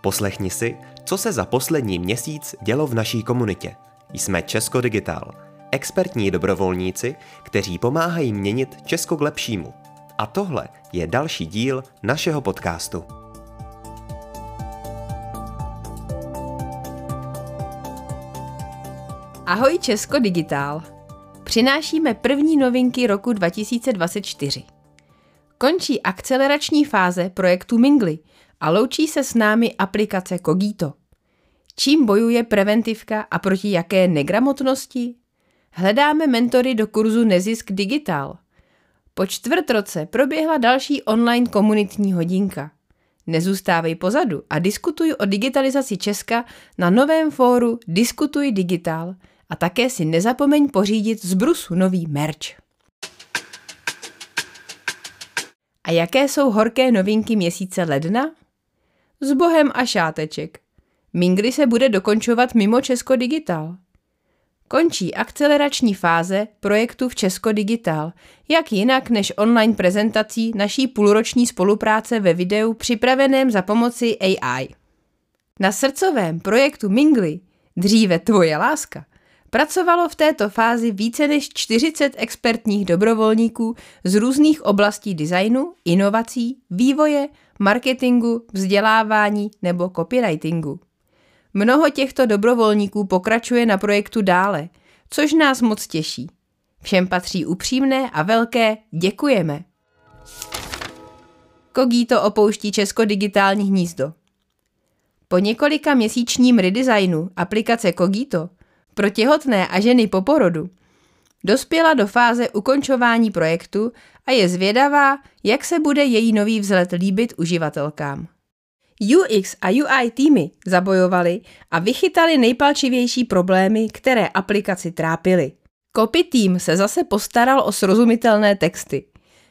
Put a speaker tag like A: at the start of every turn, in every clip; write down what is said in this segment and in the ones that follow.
A: Poslechni si, co se za poslední měsíc dělo v naší komunitě. Jsme Česko Digital, expertní dobrovolníci, kteří pomáhají měnit Česko k lepšímu. A tohle je další díl našeho podcastu.
B: Ahoj Česko Digitál. Přinášíme první novinky roku 2024. Končí akcelerační fáze projektu Mingly a loučí se s námi aplikace Kogito. Čím bojuje preventivka a proti jaké negramotnosti? Hledáme mentory do kurzu Nezisk Digital. Po čtvrt roce proběhla další online komunitní hodinka. Nezůstávej pozadu a diskutuj o digitalizaci Česka na novém fóru Diskutuj Digital a také si nezapomeň pořídit z Brusu nový merch. A jaké jsou horké novinky měsíce ledna? S bohem a šáteček. Mingry se bude dokončovat mimo Česko Digital. Končí akcelerační fáze projektu v Česko Digital, jak jinak než online prezentací naší půlroční spolupráce ve videu připraveném za pomoci AI. Na srdcovém projektu Mingly, dříve Tvoje láska, Pracovalo v této fázi více než 40 expertních dobrovolníků z různých oblastí designu, inovací, vývoje, marketingu, vzdělávání nebo copywritingu. Mnoho těchto dobrovolníků pokračuje na projektu dále, což nás moc těší. Všem patří upřímné a velké děkujeme. Kogito opouští Česko digitální hnízdo. Po několika měsíčním redesignu aplikace Kogito pro těhotné a ženy po porodu dospěla do fáze ukončování projektu a je zvědavá, jak se bude její nový vzhled líbit uživatelkám. UX a UI týmy zabojovali a vychytali nejpalčivější problémy, které aplikaci trápily. Copy tým se zase postaral o srozumitelné texty.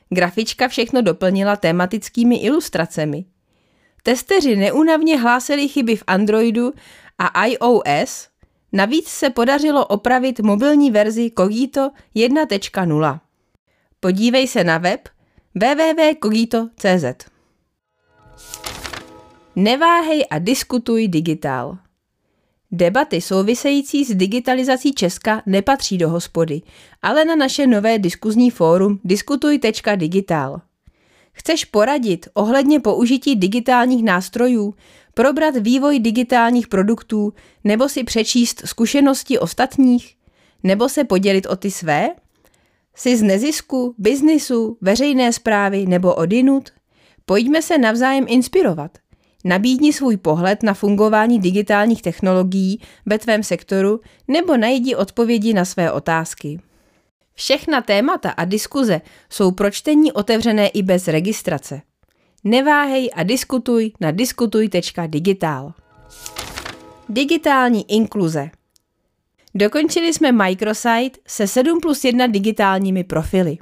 B: Grafička všechno doplnila tematickými ilustracemi. Testeři neúnavně hlásili chyby v Androidu a iOS, navíc se podařilo opravit mobilní verzi Cogito 1.0. Podívej se na web www.cogito.cz. Neváhej a diskutuj digitál. Debaty související s digitalizací Česka nepatří do hospody, ale na naše nové diskuzní fórum diskutuj.digital. Chceš poradit ohledně použití digitálních nástrojů, probrat vývoj digitálních produktů nebo si přečíst zkušenosti ostatních? Nebo se podělit o ty své? Jsi z nezisku, biznisu, veřejné zprávy nebo odinut? Pojďme se navzájem inspirovat – Nabídni svůj pohled na fungování digitálních technologií ve tvém sektoru nebo najdi odpovědi na své otázky. Všechna témata a diskuze jsou pro čtení otevřené i bez registrace. Neváhej a diskutuj na diskutuj.digital. Digitální inkluze Dokončili jsme microsite se 7 plus 1 digitálními profily.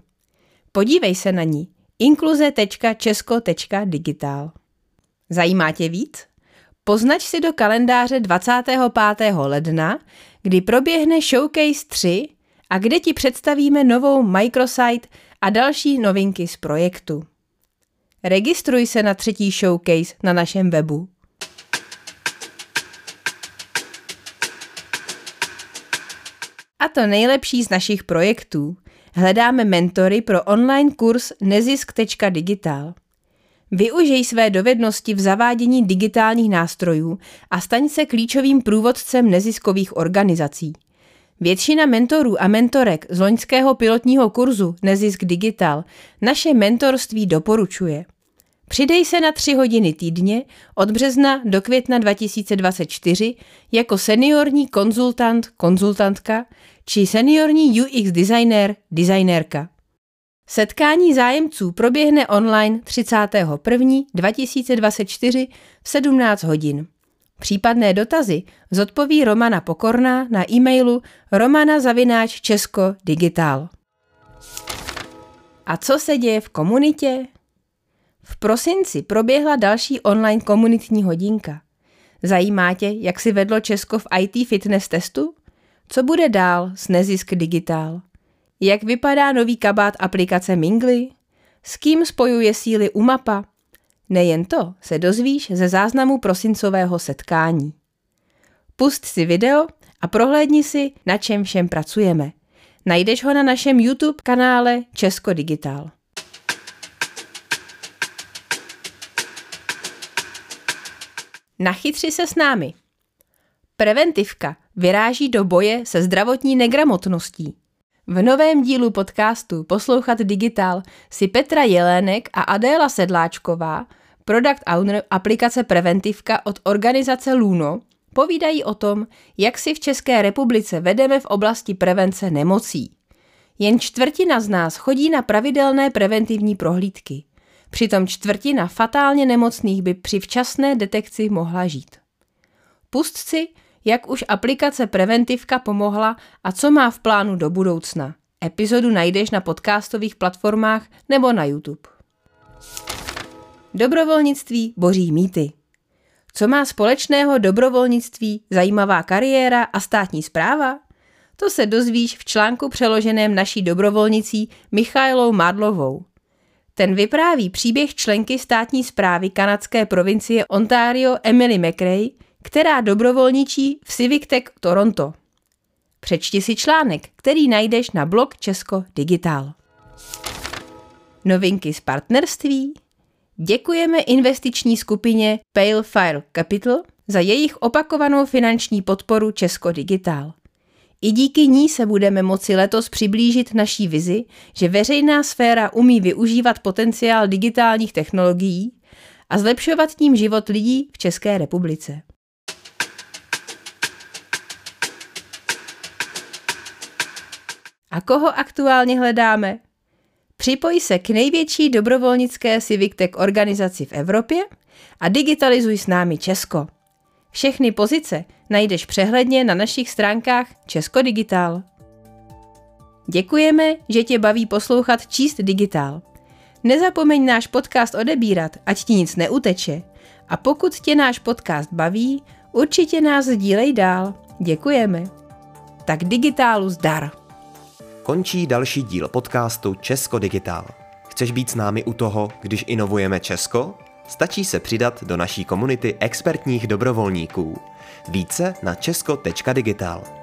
B: Podívej se na ní inkluze.česko.digital. Zajímá tě víc? Poznač si do kalendáře 25. ledna, kdy proběhne Showcase 3 a kde ti představíme novou microsite a další novinky z projektu. Registruj se na třetí showcase na našem webu. A to nejlepší z našich projektů. Hledáme mentory pro online kurz nezisk.digital. Využij své dovednosti v zavádění digitálních nástrojů a staň se klíčovým průvodcem neziskových organizací. Většina mentorů a mentorek z loňského pilotního kurzu Nezisk Digital naše mentorství doporučuje. Přidej se na tři hodiny týdně od března do května 2024 jako seniorní konzultant, konzultantka či seniorní UX designer, designérka. Setkání zájemců proběhne online 31. 2024 v 17 hodin. Případné dotazy zodpoví Romana Pokorná na e-mailu romana-česko-digital. A co se děje v komunitě? V prosinci proběhla další online komunitní hodinka. Zajímá tě, jak si vedlo Česko v IT fitness testu? Co bude dál s Nezisk Digital? Jak vypadá nový kabát aplikace Mingly? S kým spojuje síly UMAPA? Nejen to se dozvíš ze záznamu prosincového setkání. Pust si video a prohlédni si, na čem všem pracujeme. Najdeš ho na našem YouTube kanále Česko Digital. Nachytři se s námi. Preventivka vyráží do boje se zdravotní negramotností. V novém dílu podcastu Poslouchat digitál si Petra Jelének a Adéla Sedláčková, product owner aplikace Preventivka od organizace Luno, povídají o tom, jak si v České republice vedeme v oblasti prevence nemocí. Jen čtvrtina z nás chodí na pravidelné preventivní prohlídky. Přitom čtvrtina fatálně nemocných by při včasné detekci mohla žít. Pust si, jak už aplikace Preventivka pomohla a co má v plánu do budoucna. Epizodu najdeš na podcastových platformách nebo na YouTube. Dobrovolnictví boří mýty. Co má společného dobrovolnictví, zajímavá kariéra a státní zpráva? To se dozvíš v článku přeloženém naší dobrovolnicí Michailou Madlovou. Ten vypráví příběh členky státní zprávy kanadské provincie Ontario Emily McRae, která dobrovolničí v Civic Tech Toronto. Přečti si článek, který najdeš na blog Česko Digital. Novinky z partnerství Děkujeme investiční skupině Pale Fire Capital za jejich opakovanou finanční podporu Česko Digital. I díky ní se budeme moci letos přiblížit naší vizi, že veřejná sféra umí využívat potenciál digitálních technologií a zlepšovat tím život lidí v České republice. A koho aktuálně hledáme? Připoj se k největší dobrovolnické Civic Tech organizaci v Evropě a digitalizuj s námi Česko. Všechny pozice najdeš přehledně na našich stránkách Česko Digital. Děkujeme, že tě baví poslouchat Číst digitál. Nezapomeň náš podcast odebírat, ať ti nic neuteče. A pokud tě náš podcast baví, určitě nás sdílej dál. Děkujeme. Tak digitálu zdar!
A: Končí další díl podcastu Česko Digitál. Chceš být s námi u toho, když inovujeme Česko? Stačí se přidat do naší komunity expertních dobrovolníků. Více na česko.digital.